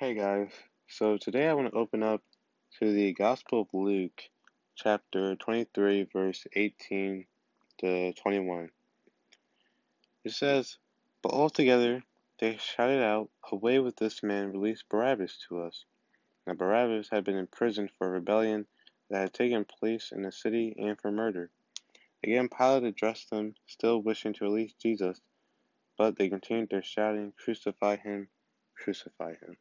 Hey guys, so today I want to open up to the Gospel of Luke, chapter 23, verse 18 to 21. It says, But altogether they shouted out, Away with this man, release Barabbas to us. Now Barabbas had been imprisoned for rebellion that had taken place in the city and for murder. Again Pilate addressed them, still wishing to release Jesus, but they continued their shouting, Crucify him, crucify him.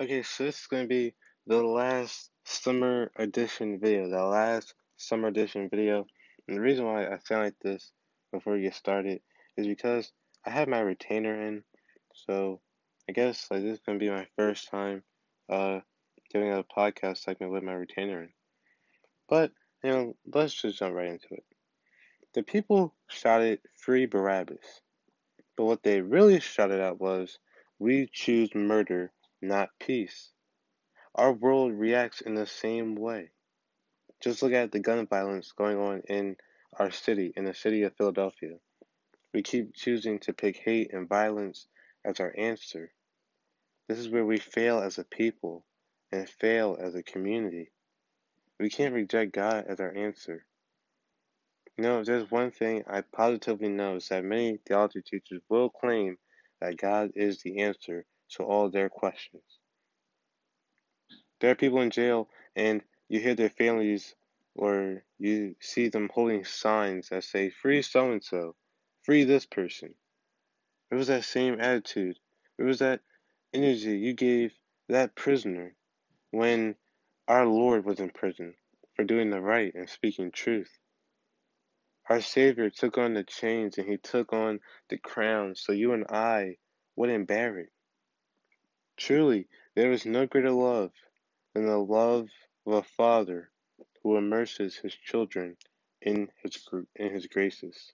Okay, so this is going to be the last summer edition video, the last summer edition video. And the reason why I sound like this before we get started is because I have my retainer in. So I guess like this is to be my first time uh, doing a podcast segment with my retainer in. But, you know, let's just jump right into it. The people shouted, Free Barabbas. But what they really shouted out was, We choose murder not peace. Our world reacts in the same way. Just look at the gun violence going on in our city, in the city of Philadelphia. We keep choosing to pick hate and violence as our answer. This is where we fail as a people and fail as a community. We can't reject God as our answer. You know, if there's one thing I positively know is that many theology teachers will claim that God is the answer to all their questions. There are people in jail, and you hear their families or you see them holding signs that say, Free so and so, free this person. It was that same attitude. It was that energy you gave that prisoner when our Lord was in prison for doing the right and speaking truth. Our Savior took on the chains and He took on the crown so you and I wouldn't bear it. Truly, there is no greater love than the love of a father who immerses his children in his in his graces.